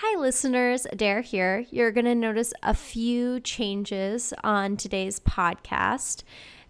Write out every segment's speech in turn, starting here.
Hi, listeners. Adair here. You're going to notice a few changes on today's podcast.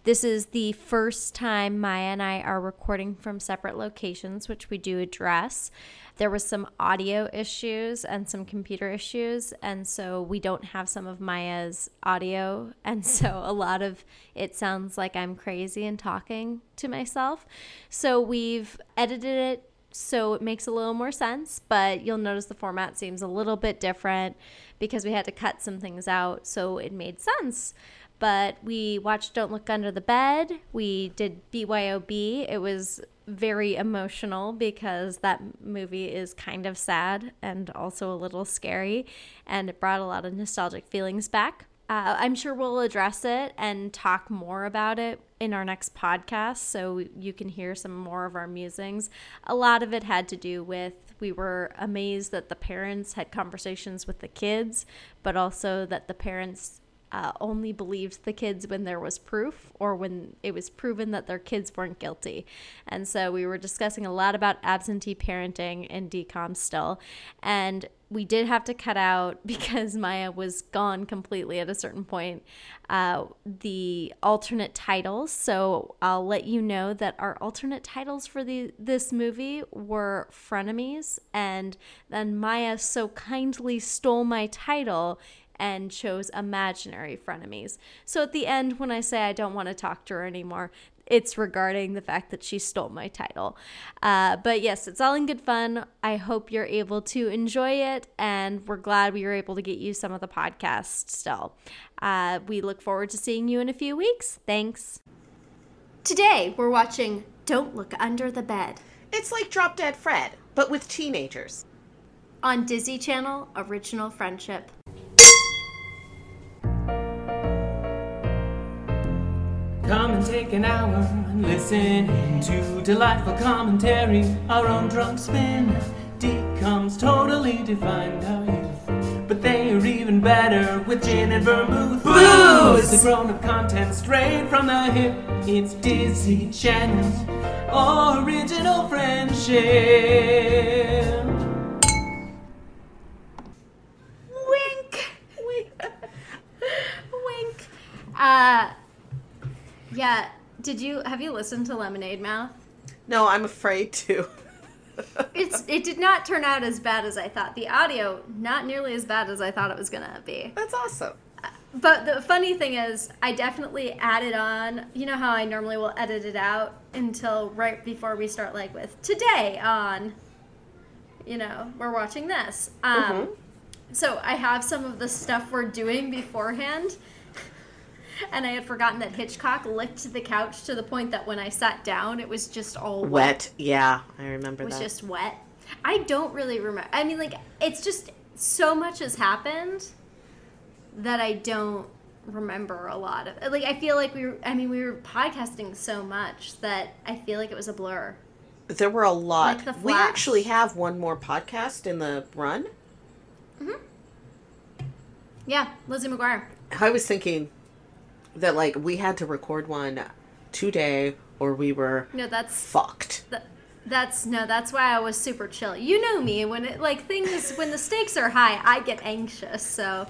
This is the first time Maya and I are recording from separate locations, which we do address. There was some audio issues and some computer issues, and so we don't have some of Maya's audio, and so a lot of it sounds like I'm crazy and talking to myself. So we've edited it so it makes a little more sense, but you'll notice the format seems a little bit different because we had to cut some things out, so it made sense. But we watched Don't Look Under the Bed. We did BYOB. It was very emotional because that movie is kind of sad and also a little scary, and it brought a lot of nostalgic feelings back. Uh, I'm sure we'll address it and talk more about it in our next podcast so you can hear some more of our musings. A lot of it had to do with we were amazed that the parents had conversations with the kids, but also that the parents uh, only believed the kids when there was proof or when it was proven that their kids weren't guilty. And so we were discussing a lot about absentee parenting and DCOM still. And we did have to cut out because Maya was gone completely at a certain point. Uh, the alternate titles. So I'll let you know that our alternate titles for the this movie were frenemies, and then Maya so kindly stole my title and chose imaginary frenemies. So at the end, when I say I don't want to talk to her anymore, it's regarding the fact that she stole my title. Uh, but yes, it's all in good fun. I hope you're able to enjoy it, and we're glad we were able to get you some of the podcast still. Uh, we look forward to seeing you in a few weeks. Thanks. Today, we're watching Don't Look Under the Bed. It's like Drop Dead Fred, but with teenagers. On Disney Channel Original Friendship. Come and take an hour and listen to delightful commentary. Our own drunk spin DCOMs totally defined our youth. But they are even better with gin and vermouth. Booze! The grown up content straight from the hip. It's Dizzy Channel's original friendship. Wink! Wink. Wink. Uh, yeah. Did you have you listened to Lemonade Mouth? No, I'm afraid to. It's it did not turn out as bad as I thought. The audio not nearly as bad as I thought it was gonna be. That's awesome. But the funny thing is, I definitely added on. You know how I normally will edit it out until right before we start, like with today on. You know, we're watching this. Um, Mhm. So I have some of the stuff we're doing beforehand. And I had forgotten that Hitchcock licked the couch to the point that when I sat down, it was just all wet. Wet. Yeah, I remember It was that. just wet. I don't really remember. I mean, like, it's just so much has happened that I don't remember a lot of. Like, I feel like we were, I mean, we were podcasting so much that I feel like it was a blur. There were a lot. Like we actually have one more podcast in the run. Hmm. Yeah, Lizzie McGuire. I was thinking that like we had to record one today or we were No, that's fucked. Th- that's no that's why i was super chill you know me when it like things when the stakes are high i get anxious so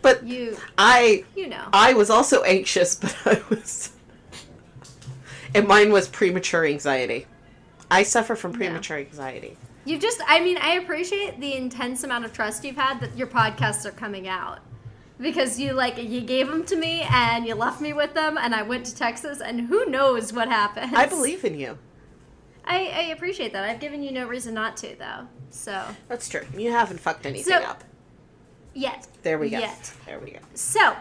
But you I you know I was also anxious, but I was and mine was premature anxiety. I suffer from premature anxiety. you just i mean i appreciate the intense amount of trust you've had that your podcasts are coming out because you like you gave them to me and you left me with them and i went to texas and who knows what happened. I believe in you. i, I appreciate that i've given you no reason not to though so That's true. You haven't fucked anything So- up. yet There we go. yet There we go. So,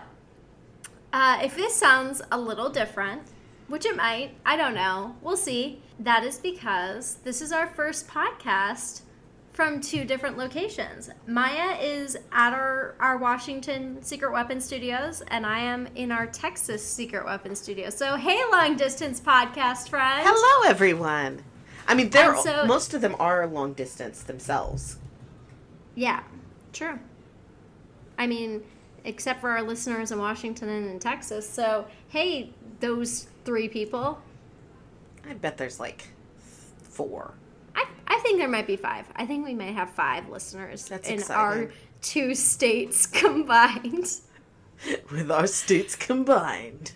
uh, if this sounds a little different, which it might, I don't know, we'll see. That is because this is our first podcast from two different locations. Maya is at our, our Washington Secret Weapon Studios, and I am in our Texas Secret Weapon Studio. So, hey, long distance podcast friends. Hello, everyone. I mean, they're so- most of them are long distance themselves. Yeah, true. I mean, except for our listeners in Washington and in Texas. So, hey, those three people. I bet there's like four. I, think there might be five. I think we might have five listeners That's in exciting. our two states combined. With our states combined.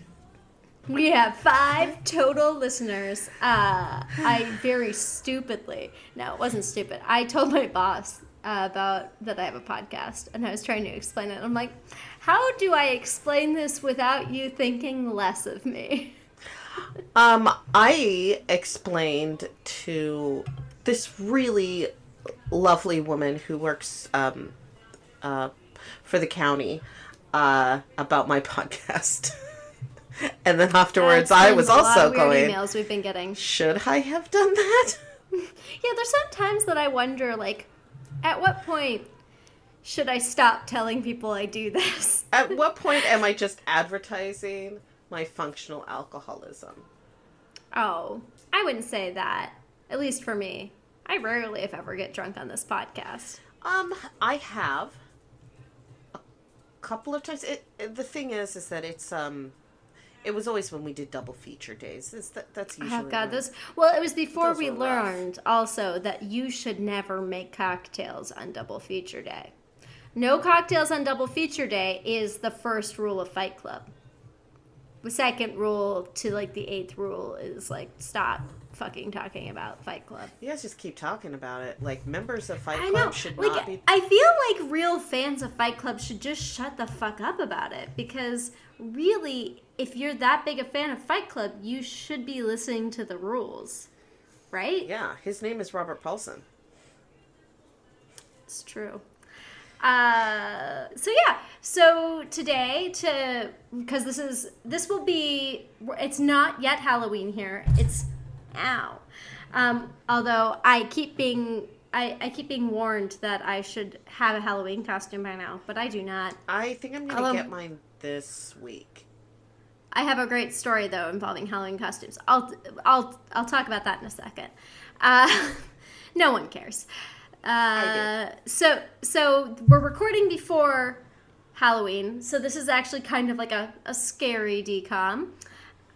We have five total listeners. Uh, I very stupidly, no, it wasn't stupid. I told my boss uh, about that I have a podcast, and I was trying to explain it. I'm like, how do I explain this without you thinking less of me? Um, I explained to this really lovely woman who works um, uh, for the county uh, about my podcast. and then afterwards, I was also going, emails we've been getting. should I have done that? Yeah, there's some times that I wonder, like, at what point should I stop telling people I do this? At what point am I just advertising my functional alcoholism? Oh, I wouldn't say that. At least for me. I rarely, if ever, get drunk on this podcast. Um, I have a couple of times. It, it- the thing is, is that it's um, it was always when we did double feature days. It's that, that's usually. Oh God, those. Well, it was before we were rough. learned also that you should never make cocktails on double feature day. No cocktails on double feature day is the first rule of Fight Club. The second rule to like the eighth rule is like stop fucking talking about Fight Club. You guys just keep talking about it. Like members of Fight Club should Like not be. I feel like real fans of Fight Club should just shut the fuck up about it because really if you're that big a fan of Fight Club, you should be listening to the rules. Right? Yeah, his name is Robert Paulson. It's true. Uh, so yeah, so today to because this is this will be it's not yet Halloween here. It's ow. Um, although I keep being I, I keep being warned that I should have a Halloween costume by now, but I do not. I think I'm gonna get mine this week. I have a great story though involving Halloween costumes. I'll I'll I'll talk about that in a second. Uh, no one cares. Uh, so so we're recording before Halloween, so this is actually kind of like a, a scary DCOM.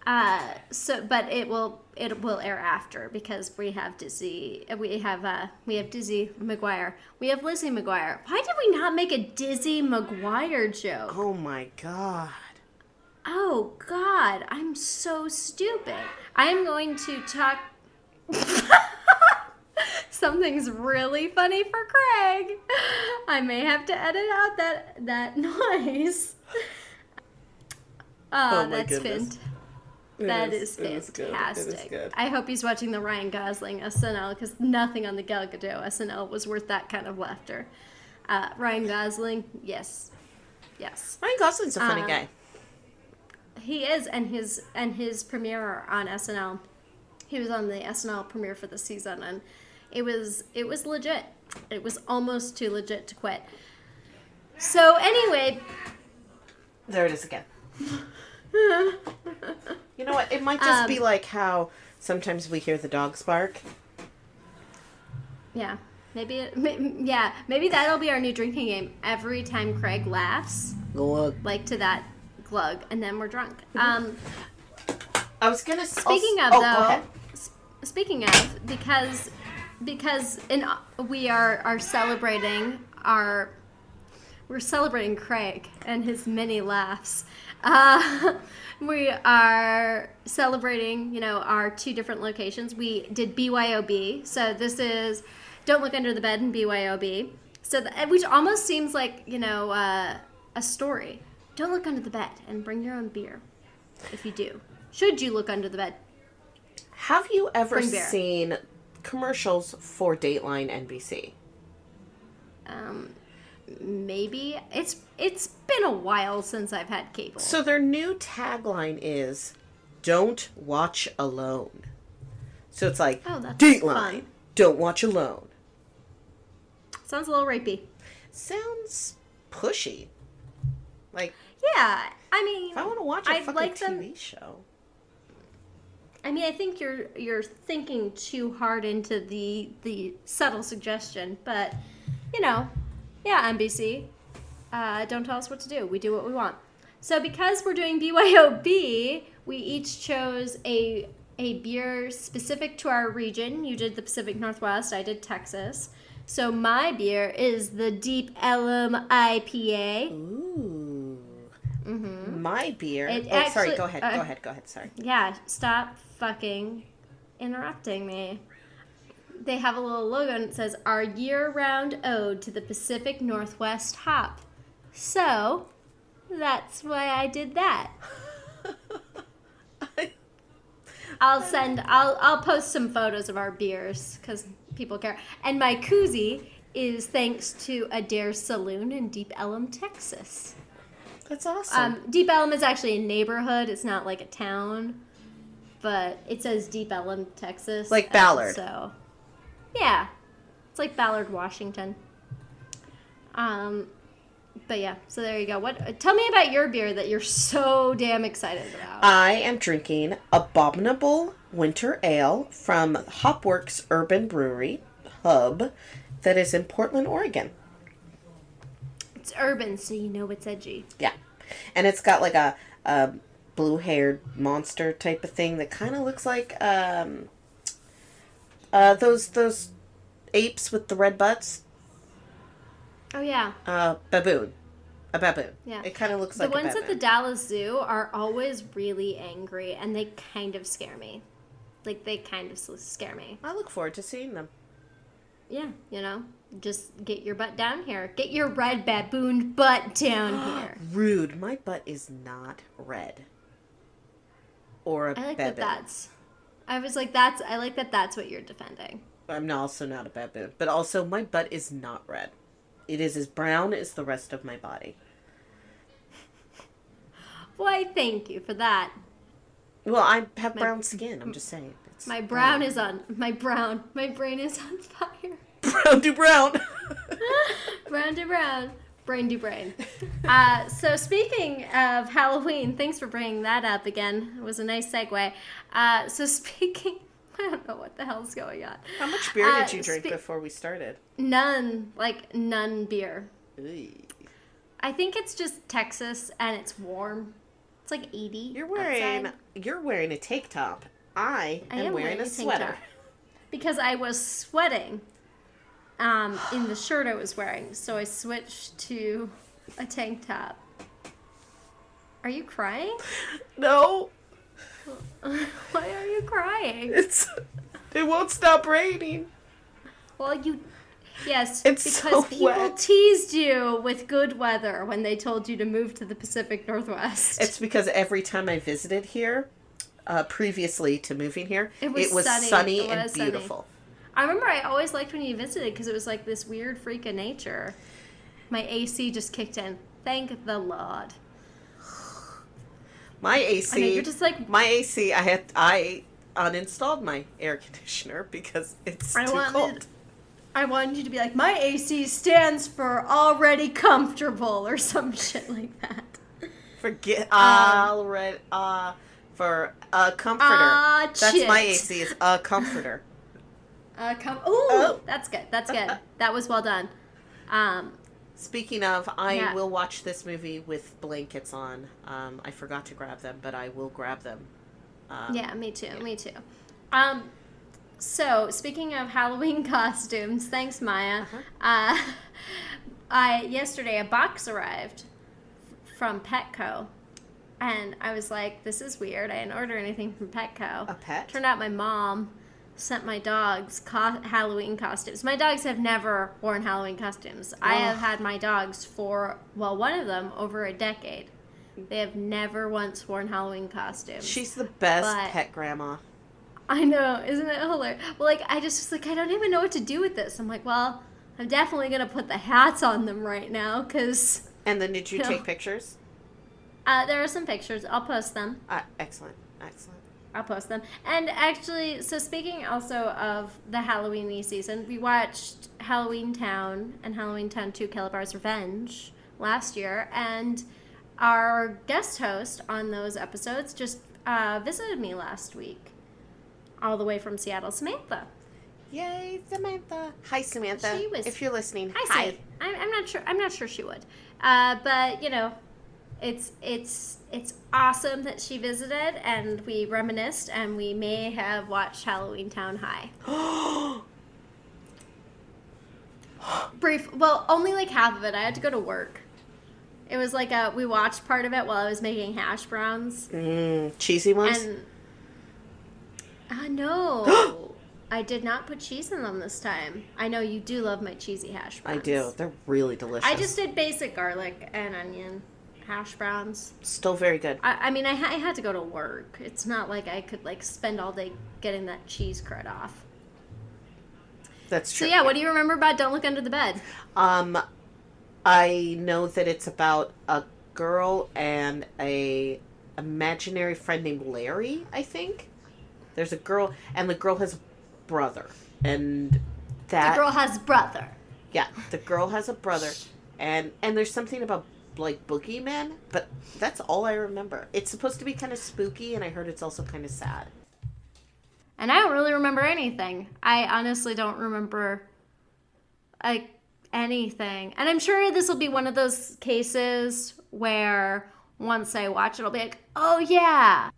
Uh, so but it will it will air after because we have Dizzy we have uh we have Dizzy McGuire we have Lizzie McGuire. Why did we not make a Dizzy McGuire joke? Oh my god. Oh God, I'm so stupid. I am going to talk. Something's really funny for Craig. I may have to edit out that that noise. Oh, Oh that's fant- That is it good. It is fantastic. good. I hope he's watching the Ryan Gosling SNL because nothing on the Gal Gadot SNL was worth that kind of laughter. Uh, Ryan Gosling, yes, yes. Ryan Gosling's a funny Uh, guy. He is, and his and his premiere on SNL. He was on the SNL premiere for the season, and it was it was legit. It was almost too legit to quit. So anyway, There it is again. You know what? It might just be Um, like how sometimes we hear the dogs bark. yeah, maybe it, may- yeah, maybe that'll be our new drinking game. Every time Craig laughs, Look. like to that glug, and then we're drunk. Um, I was gonna. s- Speaking oh, of oh, go though, ahead. speaking of because because in we are are celebrating our we're celebrating Craig and his many laughs. Uh, we are celebrating, you know, our two different locations. We did BYOB, so this is Don't Look Under the Bed and BYOB. So, the, which almost seems like you know uh, a story. Don't look under the bed and bring your own beer. If you do, should you look under the bed? Have you ever seen commercials for Dateline NBC? Um, maybe it's it's been a while since I've had cable. So their new tagline is "Don't watch alone." So it's like Oh, that's Dateline, fun. don't watch alone. Sounds a little rapey. Sounds pushy. Like Yeah, I mean, if I want to watch a I'd fucking like TV them- show. I mean, I think you're you're thinking too hard into the the subtle suggestion, but you know, yeah, NBC, uh, don't tell us what to do. We do what we want. So because we're doing BYOB, we each chose a a beer specific to our region. You did the Pacific Northwest, I did Texas. So my beer is the Deep Ellum IPA. Ooh. My beer. It oh, sorry. Go ahead. uh, go ahead. Go ahead. Sorry. Yeah, stop fucking interrupting me. They have a little logo and it says our year round ode to the Pacific Northwest hop. So that's why I did that. I'll send I'll I'll post some photos of our beers because people care. And my koozie is thanks to Adair Saloon in Deep Ellum, Texas. That's awesome. Um, Deep Ellum is actually a neighborhood. It's not like a town, but it says Deep Ellum, Texas. Like Ballard. So, yeah, it's like Ballard, Washington. Um, but yeah, so there you go. What? Tell me about your beer that you're so damn excited about. I am drinking Abominable Winter Ale from Hopworks Urban Brewery Hub that is in Portland, Oregon. It's urban, so you know it's edgy. Yeah. And it's got like a, a blue haired monster type of thing that kind of looks like um, uh, those those apes with the red butts. Oh yeah, Uh, baboon. A baboon. Yeah. It kind of looks the like a ones at the. Dallas Zoo are always really angry, and they kind of scare me. Like they kind of scare me. I look forward to seeing them. Yeah, you know, just get your butt down here. Get your red baboon butt down here. Rude. My butt is not red. Or a I like baboon. that. That's. I was like, that's. I like that. That's what you're defending. I'm also not a baboon, but also my butt is not red. It is as brown as the rest of my body. Why? Thank you for that. Well, I have My- brown skin. I'm just saying. My brown is on. My brown. My brain is on fire. Brown to brown. brown to brown. Brain to brain. Uh, so speaking of Halloween, thanks for bringing that up again. It was a nice segue. Uh, so speaking, I don't know what the hell's going on. How much beer Uh, did you drink spe- before we started? None, like none beer. Ugh. I think it's just Texas and it's warm. It's like 80. You're wearing outside. you're wearing a tank top. I am, I am wearing, a tank sweater. top. because I was sweating um, in the shirt I was wearing, so I switched to a tank top. Are you crying? No, Why are you crying? it's it won't stop raining. Well, you. Yes, It's because so people wet. teased you with good weather when they told you to move to the Pacific Northwest. It's because every time I visited here, uh, previously to moving here, It was sunny. sunny, It and was sunny. beautiful. I remember I always liked when you visited because it was like this weird freak of nature. My AC just kicked in. Thank the Lord. My AC. know you're just like my AC. I had I uninstalled my air conditioner because it's I too wanted- cold. I wanted you to be like my AC stands for already comfortable or some shit like that. Forget Um, already. Uh, for a comforter. Ah, That's my. AC. Is a comforter. Uh, com- Ooh, Oh. that's good. That's good. that was well done. Um, Speaking of, I Yeah. will watch this movie with blankets on. Um, I forgot to grab them, but I will grab them. Um, Yeah, me too. Me too. Um, so speaking of Halloween costumes, thanks Maya. Uh-huh. Uh, I yesterday a box arrived from Petco, and I was like, "This is weird. I didn't order anything from Petco." A pet? Turned out my mom sent my dogs co- Halloween costumes. My dogs have never worn Halloween costumes. I have had my dogs for well, one of them over a decade. They have never once worn Halloween costumes. She's the best But- pet grandma. I know, isn't it hilarious? Well, like I just was like, I don't even know what to do with this. I'm like, well, I'm definitely gonna put the hats on them right now because And then did you Yeah. take pictures? uh, there are some pictures. I'll post them. Uh, excellent. Excellent. I'll post them. And actually, so speaking also of the Halloweeny season, we watched Halloween Town and Halloween Town 2 Kalabar's Revenge last year, and our guest host on those episodes just uh, visited me last week, all the way from Seattle, Samantha. Yay, Samantha. Hi, Samantha. She was- if you're listening, Hi, hi. I'm, I'm not sure. I'm not sure she would, uh, but you know, It's it's it's awesome that she visited and we reminisced and we may have watched Halloween Town High. Brief. Well, only like half of it. I had to go to work. It was like a we watched part of it while I was making hash browns Mm, cheesy ones. and uh, no. I did not put cheese in them this time. I know you do love my cheesy hash browns. I do. They're really delicious. I just did basic garlic and onion hash browns. still very good. I, I mean, I, ha- I had to go to work. It's not like I could like spend all day getting that cheese crud off. That's true. So yeah, what do you remember about Don't Look Under the Bed? Um, I know that it's about a girl and a imaginary friend named Larry. I think there's a girl, and the girl has a brother, and that the girl has brother. yeah, the girl has a brother, and and there's something about like boogeymen, but that's all I remember. It's supposed to be kind of spooky, and I heard it's also kind of sad. And I don't really remember anything. I honestly don't remember like anything. And I'm sure this will be one of those cases where once I watch it, I'll be like, oh yeah.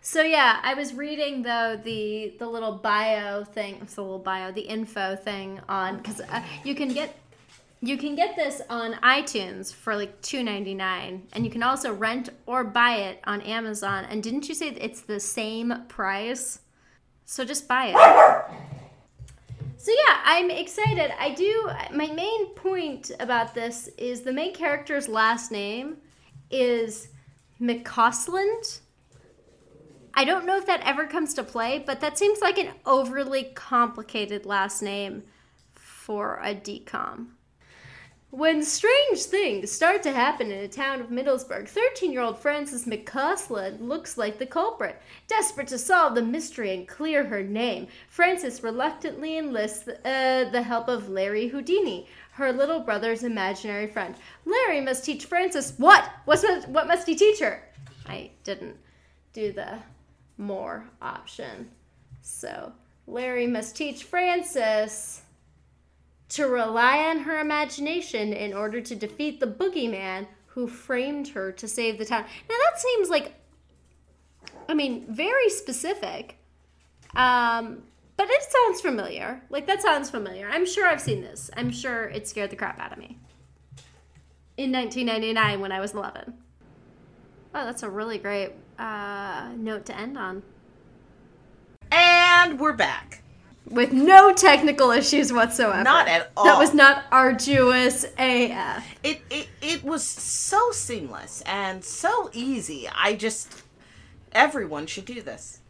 So yeah, I was reading though the the little bio thing, the little bio, the info thing on because uh, you can get you can get this on iTunes for like two ninety nine, and you can also rent or buy it on Amazon. And didn't you say it's the same price? So just buy it. So yeah, I'm excited. I do. My main point about this is the main character's last name is McCausland. I don't know if that ever comes to play, but that seems like an overly complicated last name for a DCOM. When strange things start to happen in the town of Middleburg, 13 year old Frances McCausland looks like the culprit. Desperate to solve the mystery and clear her name, Frances reluctantly enlists uh, the help of Larry Houdini, her little brother's imaginary friend. Larry must teach Frances what? What's, what must he teach her? I didn't do the more option. So, Larry must teach Frances to rely on her imagination in order to defeat the boogeyman who framed her to save the town. Now that seems like, I mean, very specific. Um, but it sounds familiar. Like that sounds familiar. I'm sure I've seen this. I'm sure it scared the crap out of me. In 1999 when I was 11. Oh, that's a really great uh, note to end on. And we're back. With no technical issues whatsoever. Not at all. That was not arduous AF. It, it it was so seamless and so easy. I just everyone should do this.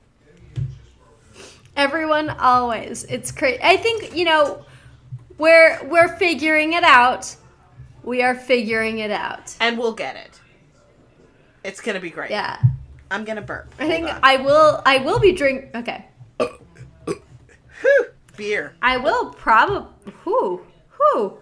Everyone always. It's crazy. I think, you know, we're we're figuring it out. We are figuring it out. And we'll get it. It's gonna be great. Yeah. I'm gonna burp. I think on. I will I will be drink okay. Whew, beer. I will probably who who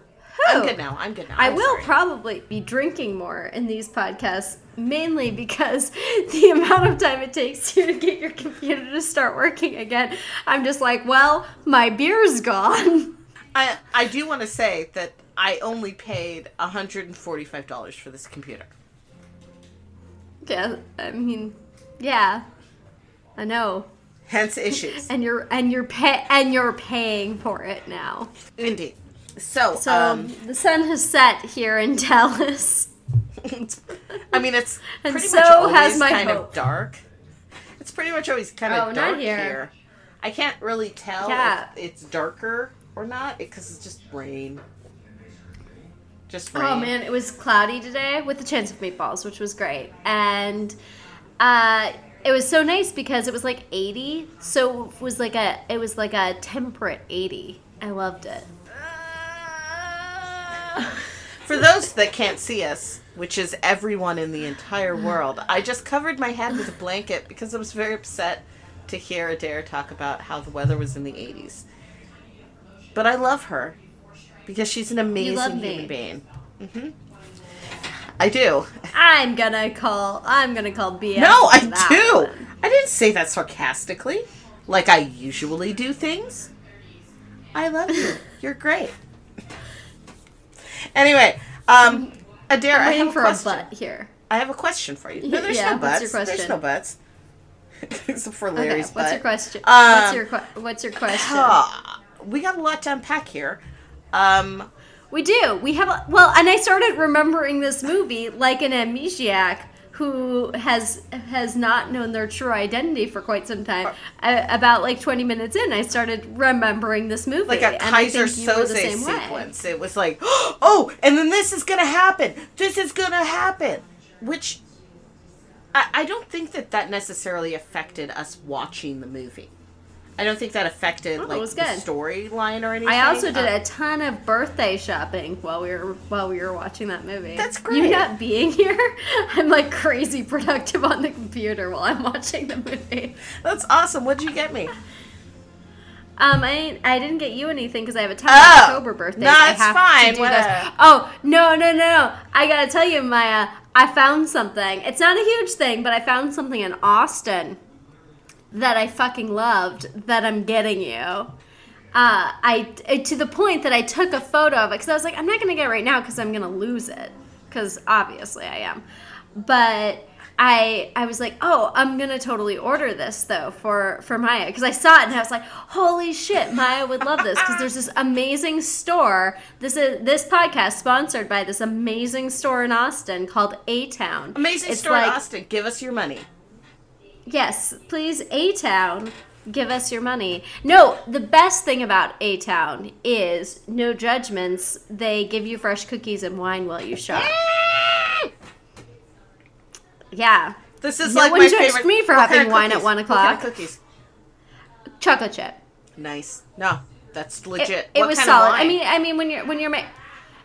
I'm good now. I'm good now. I I'm will sorry. probably be drinking more in these podcasts, mainly because the amount of time it takes you to get your computer to start working again. I'm just like, well, my beer's gone. I I do want to say that I only paid $145 for this computer. Yeah, I mean, yeah, I know. Hence issues. And you're and you're pay and you're paying for it now. Indeed. So, So um, the sun has set here in Dallas. I mean, it's And pretty so much always has my kind hope. of dark. It's pretty much always kind Oh, of dark here. here. I can't really tell Yeah. if it's darker or not because it's just rain. Just rain. Oh man, it was cloudy today with a chance of meatballs, which was great. And uh it was so nice because it was like 80, so it was like a it was like a temperate 80. I loved it. For those that can't see us, which is everyone in the entire world, I just covered my head with a blanket because I was very upset to hear Adair talk about how the weather was in the 80s. But I love her because she's an amazing human being. hmm I do. I'm gonna call I'm gonna call BS. No, I do. one. I didn't say that sarcastically, like I usually do things. I love you. You're great. Anyway, um, Adair, I'm I waiting have for a a question. butt here. I have a question for you. No, there's Yeah, no what's buts. your There's no buts. Except for Okay, Larry's what's your question? Um, what's your que- What's your question? We got a lot to unpack here. Um, We do. We have a, well, and I started remembering this movie like an amnesiac who has has not known their true identity for quite some time. Uh, I, about like 20 minutes in, I started remembering this movie. like a and Keyser think you were the Soze same way. sequence. It was like, oh, and then this is gonna happen. This is gonna happen. Which I, I don't think that that necessarily affected us watching the movie. I don't think that affected Oh, like was the storyline or anything. I also did Uh, a ton of birthday shopping while we were while we were watching that movie. That's great. You not being here, I'm like crazy productive on the computer while I'm watching the movie. That's awesome. What'd you get me? Um, I I didn't get you anything because I have a ton Oh, of October birthdays. no, I it's fine, To do those. Oh no no no! I gotta tell you, Maya, I found something. It's not a huge thing, but I found something in Austin that I fucking loved that I'm getting you. Uh, I to the point that I took a photo of it because I was like, I'm not gonna get it right now because I'm gonna lose it because obviously I am, but. I, I was like, oh, I'm gonna totally order this though for for Maya because I saw it and I was like, holy shit, Maya would love this because there's this amazing store. This is this podcast sponsored by this amazing store in Austin called A Town. Amazing It's store in Austin. Give us your money. Yes, please, A Town, give us your money. No, the best thing about A Town is no judgments. They give you fresh cookies and wine while you shop. Yeah, This is No like one my judged favorite. me for What having wine at cookies? one What kind o'clock. of cookies? chocolate chip. Nice. No, that's legit. it What was kind solid. Of wine? I mean, I mean when you're when you're ma-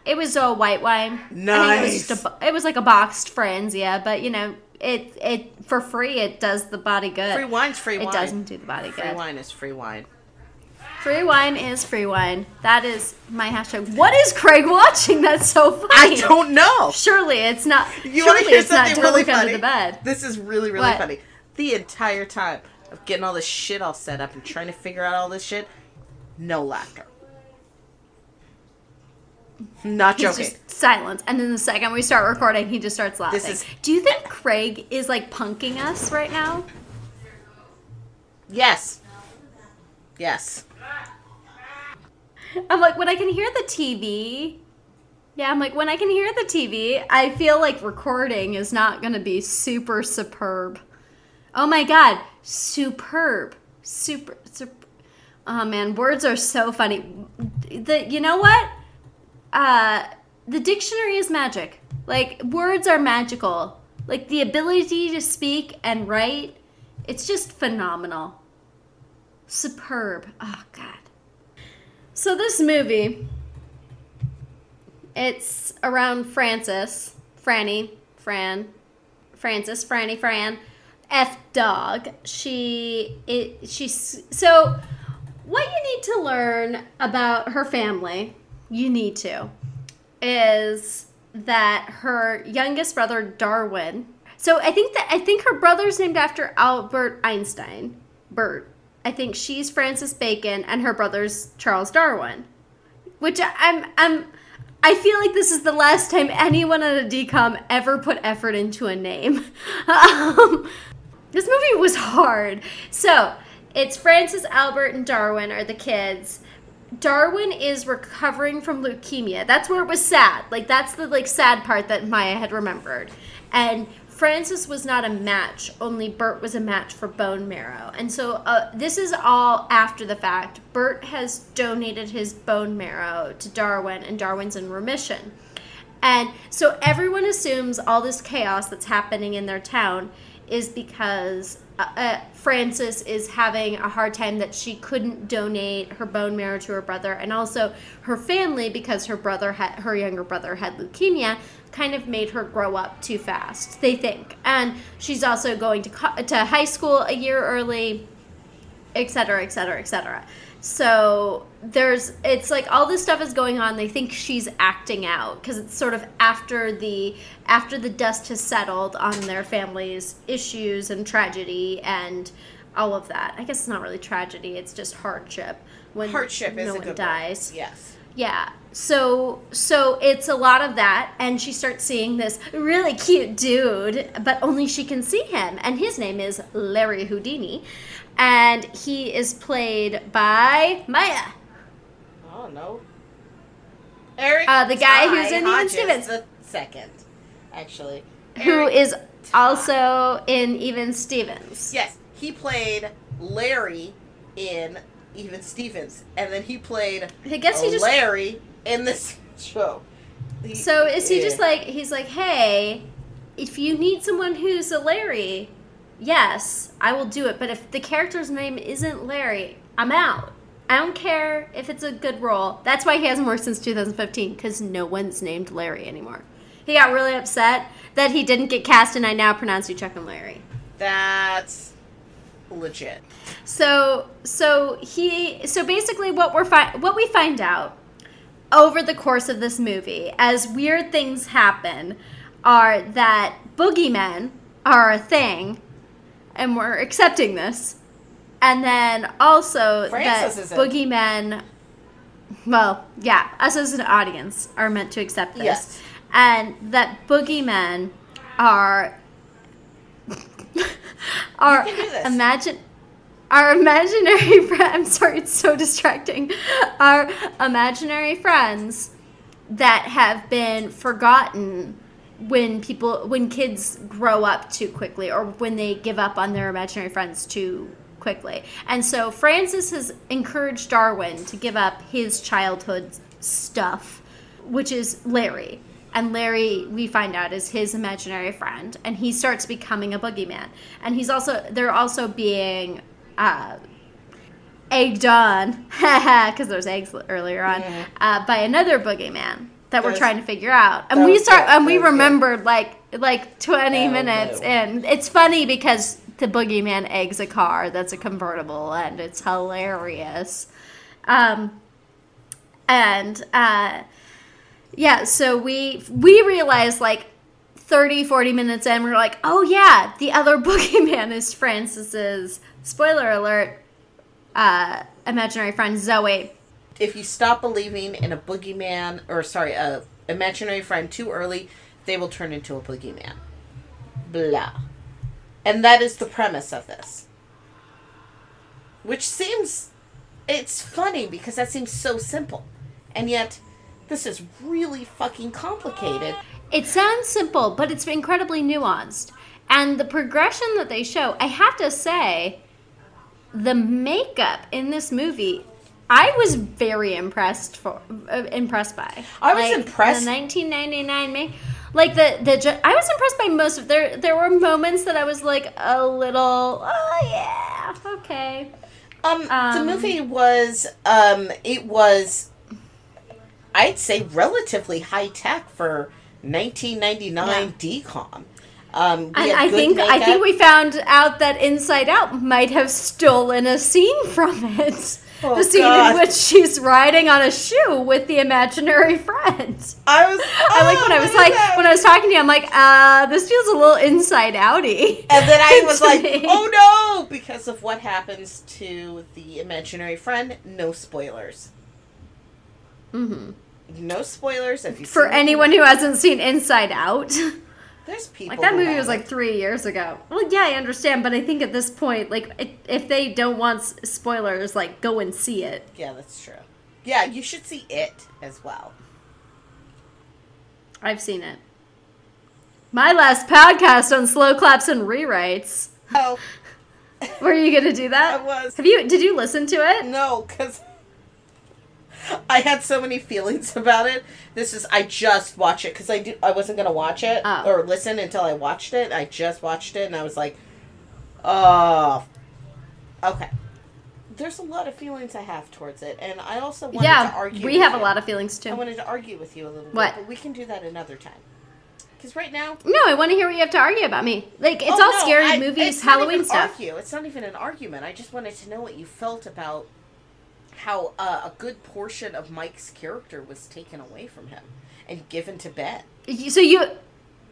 it was a white wine. I think it was just a, it was like a boxed Franzia, but you know, it it for free it does the body good. free wine's free wine. it doesn't do the body Free good. Free wine is free wine. Free wine is free wine. That is my hashtag. What is Craig watching? That's so funny. I don't know. Surely it's not. You want surely to hear it's not something really under funny? the bed. This is really, really What? funny. The entire time of getting all this shit all set up and trying to figure out all this shit, no laughter. Not It's joking. just silence, and then the second we start recording, he just starts laughing. is- Do you think Craig is like punking us right now? Yes. Yes. I'm like when I can hear the TV. Yeah, I'm like when I can hear the TV, I feel like recording is not going to be super superb. Oh my god, superb, super, super. Oh man, words are so funny. The you know what? Uh, the dictionary is magic. Like words are magical. Like the ability to speak and write, it's just phenomenal. Superb. Oh god. So this movie, it's around Frances, Franny, Fran, Frances, Franny, Fran, F dog. She it she's so what you need to learn about her family, you need to, is that her youngest brother Darwin. So I think that I think her brother's named after Albert Einstein. Bert. I think she's Francis Bacon and her brother's Charles Darwin. Which I'm I'm I feel like this is the last time anyone at a DCOM ever put effort into a name. um, this movie was hard. So it's Frances, Albert, and Darwin are the kids. Darwin is recovering from leukemia. That's where it was sad. Like that's the like sad part that Maya had remembered. And Frances was not a match. Only Bert was a match for bone marrow. And so uh, this is all after the fact. Bert has donated his bone marrow to Darwin, and Darwin's in remission. And so everyone assumes all this chaos that's happening in their town is because uh, uh, Frances is having a hard time that she couldn't donate her bone marrow to her brother, and also her family because her brother had her younger brother had leukemia, kind of made her grow up too fast. They think, and she's also going to co- to high school a year early et cetera, et cetera, et cetera. So there's, it's like all this stuff is going on. They think she's acting out because it's sort of after the after the dust has settled on their family's issues and tragedy and all of that. I guess it's not really tragedy; it's just hardship when Hardship no one dies. Word. Yes. Yeah. So so it's a lot of that and she starts seeing this really cute dude, but only she can see him and his name is Larry Houdini and he is played by Maya. Oh no. Eric. Uh, the guy who's Ty in Even Stevens. The second, actually. Who Eric is Ty. also in Even Stevens. Yes, he played Larry in Even Stevens, and then he played I guess he just Larry in this show. He- So is he yeah. just like he's like, hey, if you need someone who's a Larry, yes, I will do it. But if the character's name isn't Larry, I'm out. I don't care if it's a good role. That's why he hasn't worked since 2015 because no one's named Larry anymore. He got really upset that he didn't get cast, and I now pronounce you Chuck and Larry. That's legit. So so he so basically what we're fi- what we find out over the course of this movie as weird things happen are that boogeymen are a thing and we're accepting this. And then also Frances that boogeymen well, yeah, us as an audience are meant to accept this. Yes. And that boogeymen are are imagine our imaginary friend I'm sorry, it's so distracting. Our imaginary friends that have been forgotten when people when kids grow up too quickly or when they give up on their imaginary friends too quickly. And so Frances has encouraged Darwin to give up his childhood stuff, which is Larry. And Larry, we find out, is his imaginary friend, and he starts becoming a boogeyman. And he's also they're also being uh, egged on, because there's eggs earlier on, uh, by another boogeyman that we're trying to figure out. And we start, and we was good. remembered like like 20 Oh, minutes in. It's funny because the boogeyman eggs a car that's a convertible, and it's hilarious. Um, and uh, yeah, so we we realized like 30, 40 minutes in, we are like, oh yeah, the other boogeyman is Frances's spoiler alert, uh, imaginary friend Zoe. If you stop believing in a boogeyman, or sorry, a imaginary friend too early, they will turn into a boogeyman. Blah. And that is the premise of this. Which seems. It's funny because that seems so simple. And yet, this is really fucking complicated. It sounds simple, but it's incredibly nuanced. And the progression that they show, I have to say, the makeup in this movie, I was very impressed for uh, impressed by. I was Like, impressed- The 1999 make, like the the I was impressed by most of there. There were moments that I was like a little, oh yeah, okay. Um, the Um, movie was um it was I'd say relatively high tech for 1999 DCOM. Um, I think I think we found out that Inside Out might have stolen a scene from it. Oh, the scene God. in which she's riding on a shoe with the imaginary friend. I was I like when I was like when I was talking to you, I'm like, uh, this feels a little inside outy. and then I was like, me. "Oh no!" Because of what happens to the imaginary friend. No spoilers. Mm-hmm. No spoilers. If you For anyone who hasn't seen Inside Out, there's people like that movie was like three years ago. Well, yeah, I understand, but I think at this point, like, i- if they don't want spoilers, like, go and see it. yeah, that's true. Yeah, you should see it as well. I've seen it. My last podcast on slow claps and rewrites. Oh, Were you gonna do that? I was. Have you? Did you listen to it? No, because I had so many feelings about it. This is I just watched it because I do I wasn't gonna watch it Oh. or listen until I watched it. I just watched it and I was like, oh, okay. There's a lot of feelings I have towards it, and I also wanted to Yeah, argue. we with have a lot of feelings too. I wanted to argue with you a little What? bit, but we can do that another time. Because right now, No, I want to hear what you have to argue about me. Like it's Oh, all no, scary I- movies, Halloween stuff. Argue. It's not even an argument. I just wanted to know what you felt about how uh, a good portion of Mike's character was taken away from him and given to Ben. So you,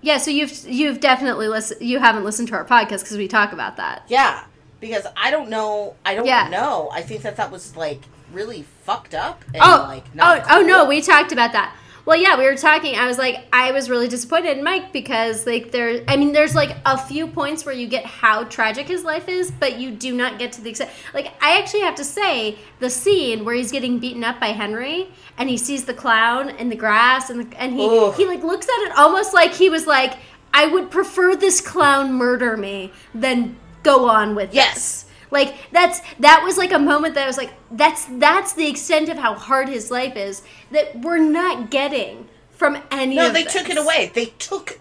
yeah. So you've you've definitely listened. You haven't listened to our podcast because we talk about that. Yeah, because I don't know. I don't Yeah. know. I think that that was like really fucked up. And, Oh, like, oh, oh no, we talked about that. Well, yeah, we were talking. I was like, I was really disappointed in Mike because, like, there. I mean, there's like a few points where you get how tragic his life is, but you do not get to the extent. Like, I actually have to say, the scene where he's getting beaten up by Henry and he sees the clown in the grass and the, and he Ugh. he like looks at it almost like he was like, I would prefer this clown murder me than go on with Yes. this. Like that's that was like a moment that I was like, that's that's the extent of how hard his life is that we're not getting from any. Of No, they this. took it away. They took.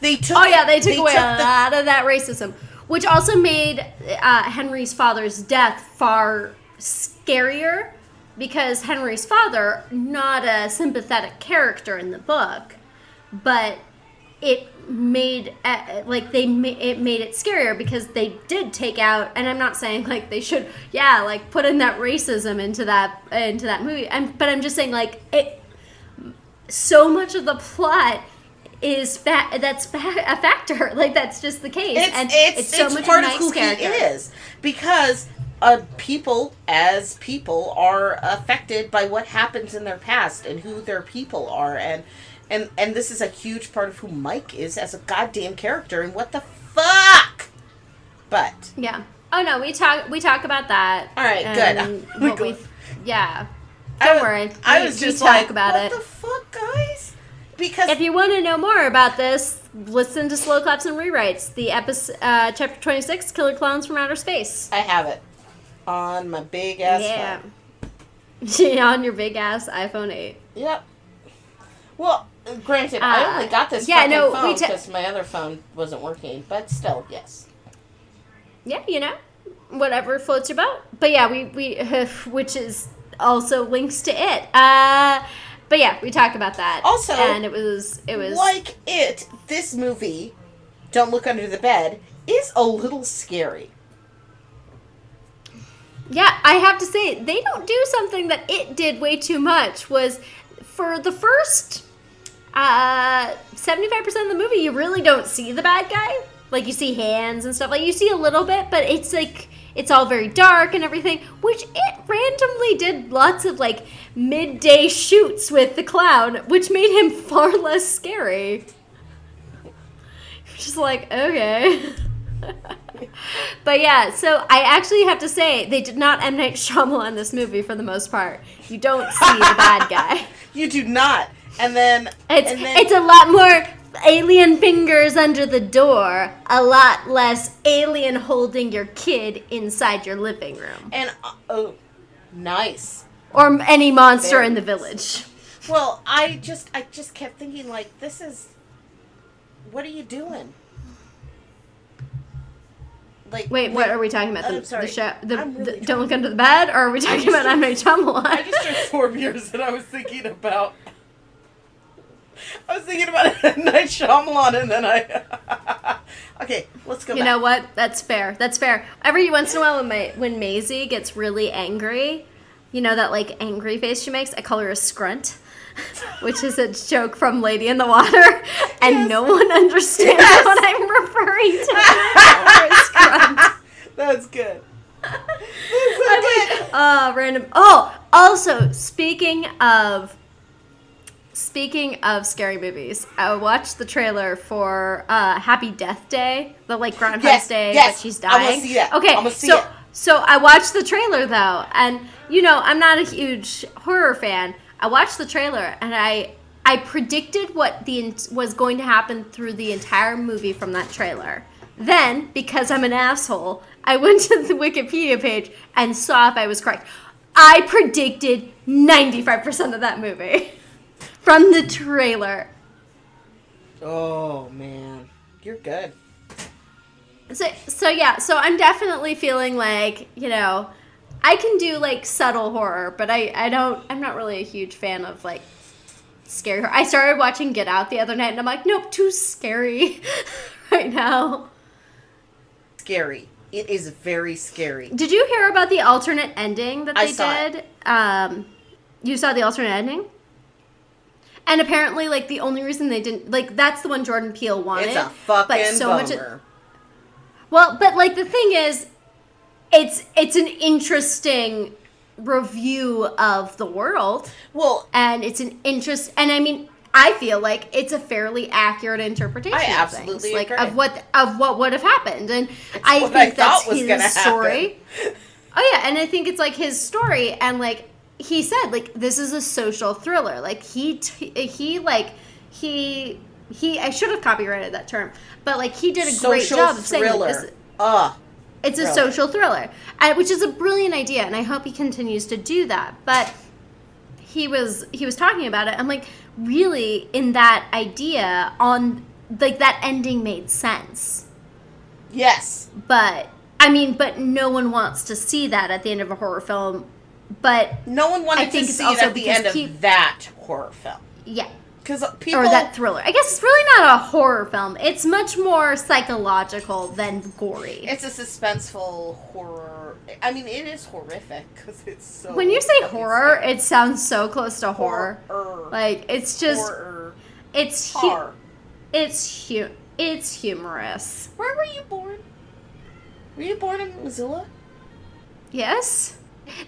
They took. Oh yeah, they took away a the- lot of that racism, which also made uh, Henry's father's death far scarier because Henry's father, not a sympathetic character in the book, but it made uh, like they it made it scarier because they did take out and I'm not saying like they should yeah like put in that racism into that into that movie. I'm, but I'm just saying like it so much of the plot is fa- that's fa- a factor. Like that's just the case. It's and it's, it's so it's much part of of who character. he is because uh, people as people are affected by what happens in their past and who their people are and and and this is a huge part of who Mike is as a goddamn character and what the fuck. But yeah oh no we talk we talk about that All right, good. what we yeah don't was- worry I We- was just talk like, about what it the fuck, guys? Because If you want to know more about this, listen to Slow Claps and Rewrites, the episode, uh, chapter 26, Killer Clowns from Outer Space. I have it on my big ass yeah. phone. On your big ass iPhone 8. Yep. Well, granted, I Uh, only got this yeah, fucking no, phone because my other phone wasn't working. But still, yes. Yeah, you know, whatever floats your boat. But yeah, we, we which is also links to it. Uh, but yeah, we talk about that. Also, and it was, it was, Like it, this movie, Don't Look Under the Bed, is a little scary. Yeah, I have to say they don't do something that it did way too much. Was for the first uh, seventy-five percent of the movie, you really don't see the bad guy. Like you see hands and stuff. Like you see a little bit, but it's like it's all very dark and everything. Which it randomly did lots of like midday shoots with the clown, which made him far less scary. Just like okay. but yeah, so I actually have to say they did not M Night Shyamalan this movie for the most part. You don't see the bad guy. You do not. And then, It's and then it's a lot more alien fingers under the door, a lot less alien holding your kid inside your living room, and uh, oh, nice. or any monster Very in the nice. village. Well, I just, I just kept thinking like, this is, what are you doing? Like, Wait, what are we talking about? The, the show, the, really the- Don't Look Under the Bed, or are we talking about M Night Shyamalan? I just drank four beers and I was thinking about. I was thinking about Night Shyamalan and then I. okay, let's go You back. know what? That's fair. That's fair. Every once in a while, when my when Maisie gets really angry, you know that like angry face she makes. I call her a scrunt, which is a joke from Lady in the Water, and no one understands Yes. what I'm referring to. when I call her a scrunt. That's good. I'm like, oh, random. Oh, also speaking of speaking of scary movies, I watched the trailer for uh, Happy Death Day, the like Groundhog Yes, Day, yes, but she's I wanna dying. see that. Okay, I see so it. so I watched the trailer though, and you know I'm not a huge horror fan. I watched the trailer and I I predicted what the was going to happen through the entire movie from that trailer. Then, because I'm an asshole, I went to the Wikipedia page and saw if I was correct. I predicted 95% of that movie from the trailer. Oh man, you're good. So, so yeah, so I'm definitely feeling like, you know, I can do like subtle horror, but I, I don't, I'm not really a huge fan of like scary horror. I started watching Get Out the other night and I'm like, nope, too scary right now. Scary. It is very scary. Did you hear about the alternate ending that they saw it. did? Um, you saw the alternate ending? And apparently, like the only reason they didn't like that's the one Jordan Peele wanted. It's a fucking but so much bummer. Well, but like the thing is, it's it's an interesting review of the world Well, and it's an interest and i mean i feel like it's a fairly accurate interpretation I of absolutely things, like agree. of what of what would have happened and i what think I that's thought was his story oh yeah and i think it's like his story and like he said like this is a social thriller like he t- he like he he i should have copyrighted that term but like he did a great social job of saying like, this, Ugh. it's a social thriller, uh, which is a brilliant idea, and I hope he continues to do that. But he was he was talking about it. I'm like, really, in that idea, on like that ending made sense. Yes. But I mean, but no one wants to see that at the end of a horror film. But No one wanted I think to it's see also it at the end of that horror film. yeah, Because people. or that thriller. I guess it's really not a horror film. It's much more psychological than gory. it's a suspenseful horror. I mean, it is horrific because it's so. when you say horror, scary. it sounds so close to horror. Horror. Like it's just horror. it's hu- it's hu- it's humorous. Where were you born? Were you born in Missoula? Yes.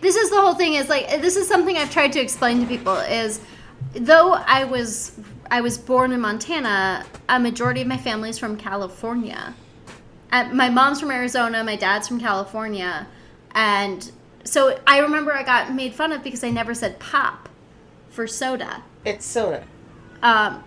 This is the whole thing is like this is something I've tried to explain to people is though I was I was born in Montana, a majority of my family is from California. Uh, my mom's from Arizona, my dad's from California, and so I remember I got made fun of because I never said pop for soda. It's soda. Um,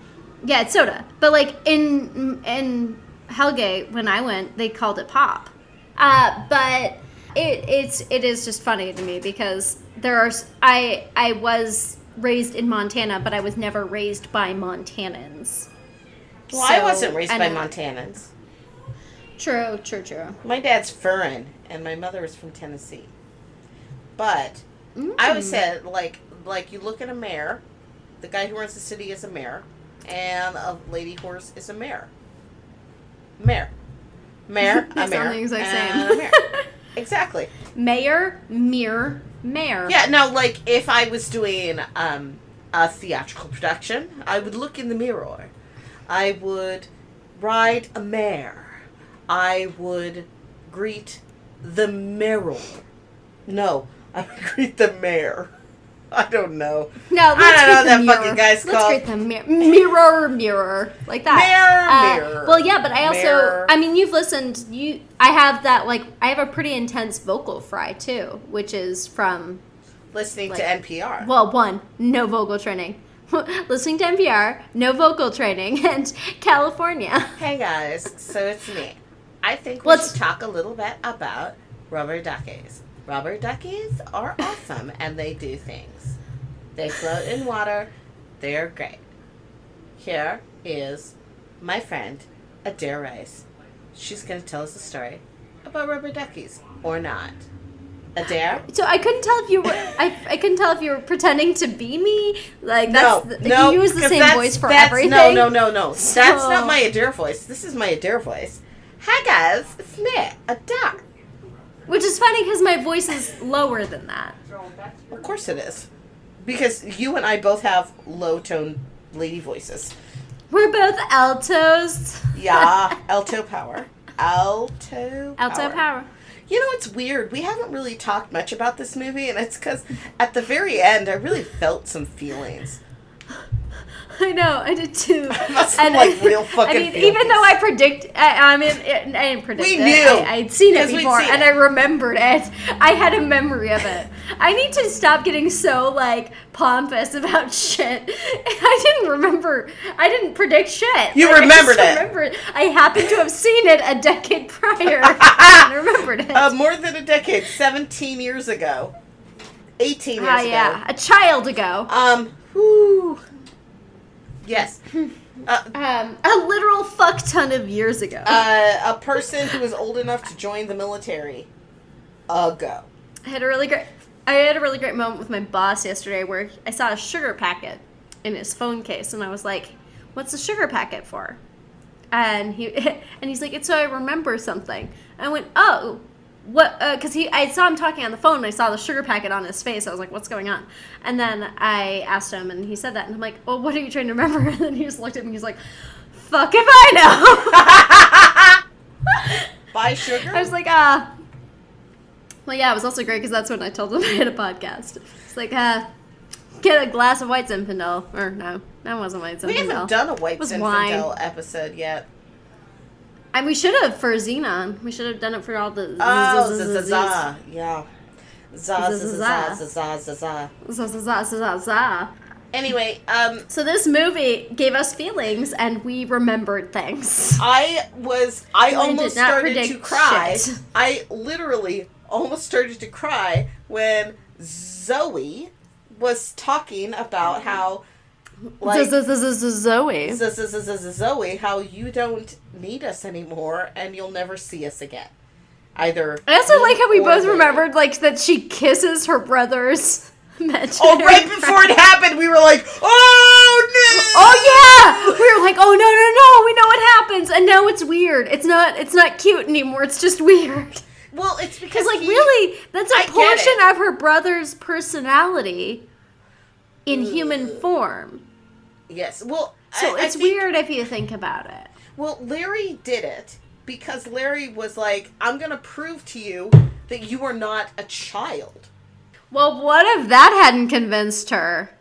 yeah, it's soda. But like in in Hellgate when I went, they called it pop. Uh, but it it's it is just funny to me because there are I I was raised in Montana, but I was never raised by Montanans. Well, I wasn't raised by I- Montanans. True, true, true. My dad's foreign, and my mother is from Tennessee. But I always Mm. said, like, like you look at a mayor, the guy who runs the city is a mayor, and a lady horse is a mayor. Mayor, mayor, a mayor, the exact same. exactly. Mayor, mirror, mayor. Yeah. Now, like, if I was doing um, a theatrical production, I would look in the mirror. I would ride a mare. I would greet the mirror. No, I would greet the mayor. I don't know. No, I let's don't know the that mirror. fucking guy's let's called. greet the mirror, mirror, mirror, like that. Mirror, Uh, mirror, Well, yeah, but I also, mirror. I mean, you've listened. You, I have that. Like, I have a pretty intense vocal fry too, which is from Listening Like- to NPR. well, one, no vocal training. Listening to NPR, no vocal training, and California. Hey guys, so it's me. I think we Let's- should talk a little bit about rubber duckies. Rubber duckies are awesome and they do things. They float in water. They're great. Here is my friend, Adair Rice. She's going to tell us a story about rubber duckies or not. Adair? So I couldn't tell if you were. I, I couldn't tell if you were pretending to be me. Like No, that's the, no, you use the same voice for everything. No, no, no, no. That's not my Adair voice. This is my Adair voice. Hi guys, it's me, Adair. Which is funny because my voice is lower than that. Of course it is. Because you and I both have low tone lady voices. We're both altos. Yeah, alto power. Alto Alto power. You know, it's weird. We haven't really talked much about this movie, and it's because at the very end, I really felt some feelings. I know, I did too. Must have, like, real fucking I mean, feelings. even though I predict, I, I mean, it, I didn't predict We it. knew. I, I'd seen it before, seen and it. I remembered it. I had a memory of it. I need to stop getting so like pompous about shit. I didn't remember. I didn't predict shit. You Like, remembered I it. Remembered. I happened to have seen it a decade prior. and remembered it. Uh, more than a decade, 17 years ago. 18 years Ah, ago. yeah, a child ago. Um, whew. Yes. Uh, Um, a literal fuck ton of years ago. uh, a person who was old enough to join the military ago. I had a really great I had a really great moment with my boss yesterday where I saw a sugar packet in his phone case and I was like, "What's the sugar packet for?" And he and he's like, "It's so I remember something." I went, "Oh, what?" Because he I saw him talking on the phone and I saw the sugar packet on his face. I was like, "What's going on?" And then I asked him and he said that and I'm like, "Well, what are you trying to remember?" And then he just looked at me. And he's like, "Fuck if I know." Buy sugar? I was like, "Ah." Well, yeah, it was also great because that's when I told him I had a podcast. It's like, uh, get a glass of White Zinfandel. Or no, that wasn't White Zinfandel. We haven't done a White Zinfandel episode yet. And we should have for Zenon. We should have done it for all the. Oh, z- z- za z- za za. Yeah. Anyway, um, So this movie gave us feelings, and we remembered things. I was I almost started to cry. shit. I literally almost started to cry when Zoe was talking about how like Zoe. Zoe, how you don't need us anymore and you'll never see us again. Either. I also like how we both remembered like that she kisses her brother's Oh, right before it happened, we were like, "Oh no!" Oh yeah, we were like, oh no no no, we know what happens, and now it's weird. It's not it's not cute anymore. It's just weird. Well, it's because Because like he- really, that's a I portion of her brother's personality in human form. Yes. Well, So I- I it's think- weird if you think about it. Well, Larry did it because Larry was like, "I'm gonna prove to you that you are not a child." Well, what if that hadn't convinced her?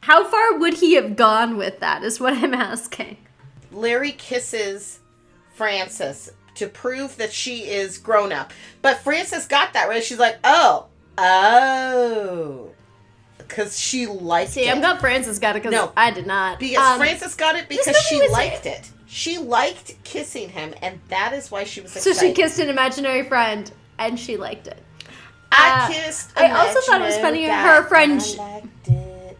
How far would he have gone with that? Is what I'm asking. Larry kisses Frances to prove that she is grown up. But Frances got that right. She's like, oh, oh. Because she liked See, it. I'm glad Frances got it because No. I did not. because Um, Frances got it because she liked it. She liked kissing him, and that is why she was So she kissed an imaginary friend, and she liked it. I uh, kissed. I also thought it was funny, her friend- it.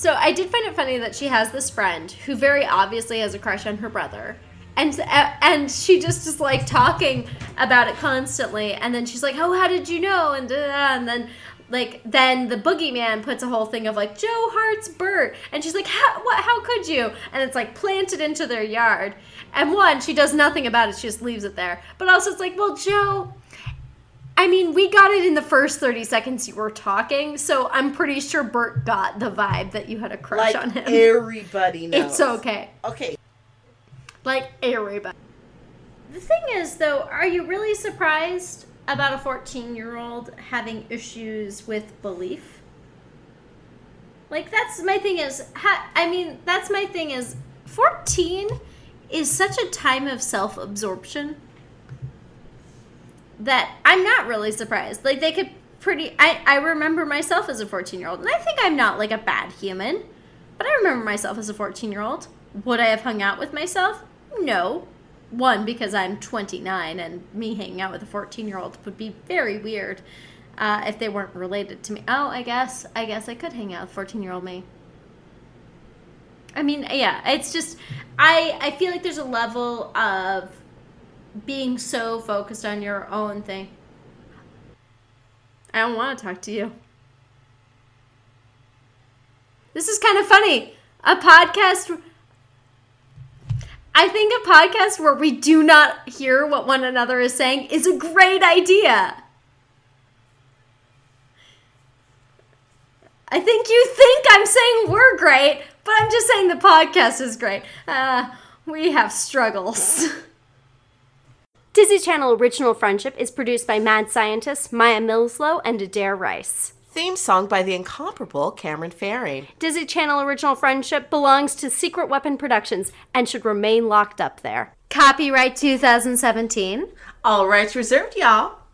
So I did find it funny that she has this friend who very obviously has a crush on her brother. And, and she just is like talking about it constantly and then she's like oh how did you know and da. and then like then the boogeyman puts a whole thing of like joe hart's bert and she's like how, what, how could you and it's like planted into their yard and one she does nothing about it she just leaves it there but also it's like well joe I mean, we got it in the first 30 seconds you were talking, so I'm pretty sure Bert got the vibe that you had a crush Like on him. everybody knows. It's okay. Okay. Like everybody. The thing is, though, are you really surprised about a 14 year old having issues with belief? Like, that's my thing is, ha- I mean, that's my thing is, 14 is such a time of self absorption that I'm not really surprised. Like, they could pretty, I, I remember myself as a 14 year old, and I think I'm not like a bad human, but I remember myself as a 14 year old. Would I have hung out with myself? No. One, because I'm 29 and me hanging out with a 14 year old would be very weird uh, if they weren't related to me. Oh, I guess, I guess I could hang out with 14 year old me. I mean, yeah, it's just, I, I feel like there's a level of being so focused on your own thing. I don't want to talk to you. This is kind of funny. A podcast. I think a podcast where we do not hear what one another is saying is a great idea. I think you think I'm saying we're great, but I'm just saying the podcast is great. Uh, we have struggles. Disney Channel Original Friendship is produced by mad scientists Maya Millslow and Adair Rice. Theme song by the incomparable Cameron Faring. Disney Channel Original Friendship belongs to Secret Weapon Productions and should remain locked up there. Copyright 2017. All rights reserved, y'all.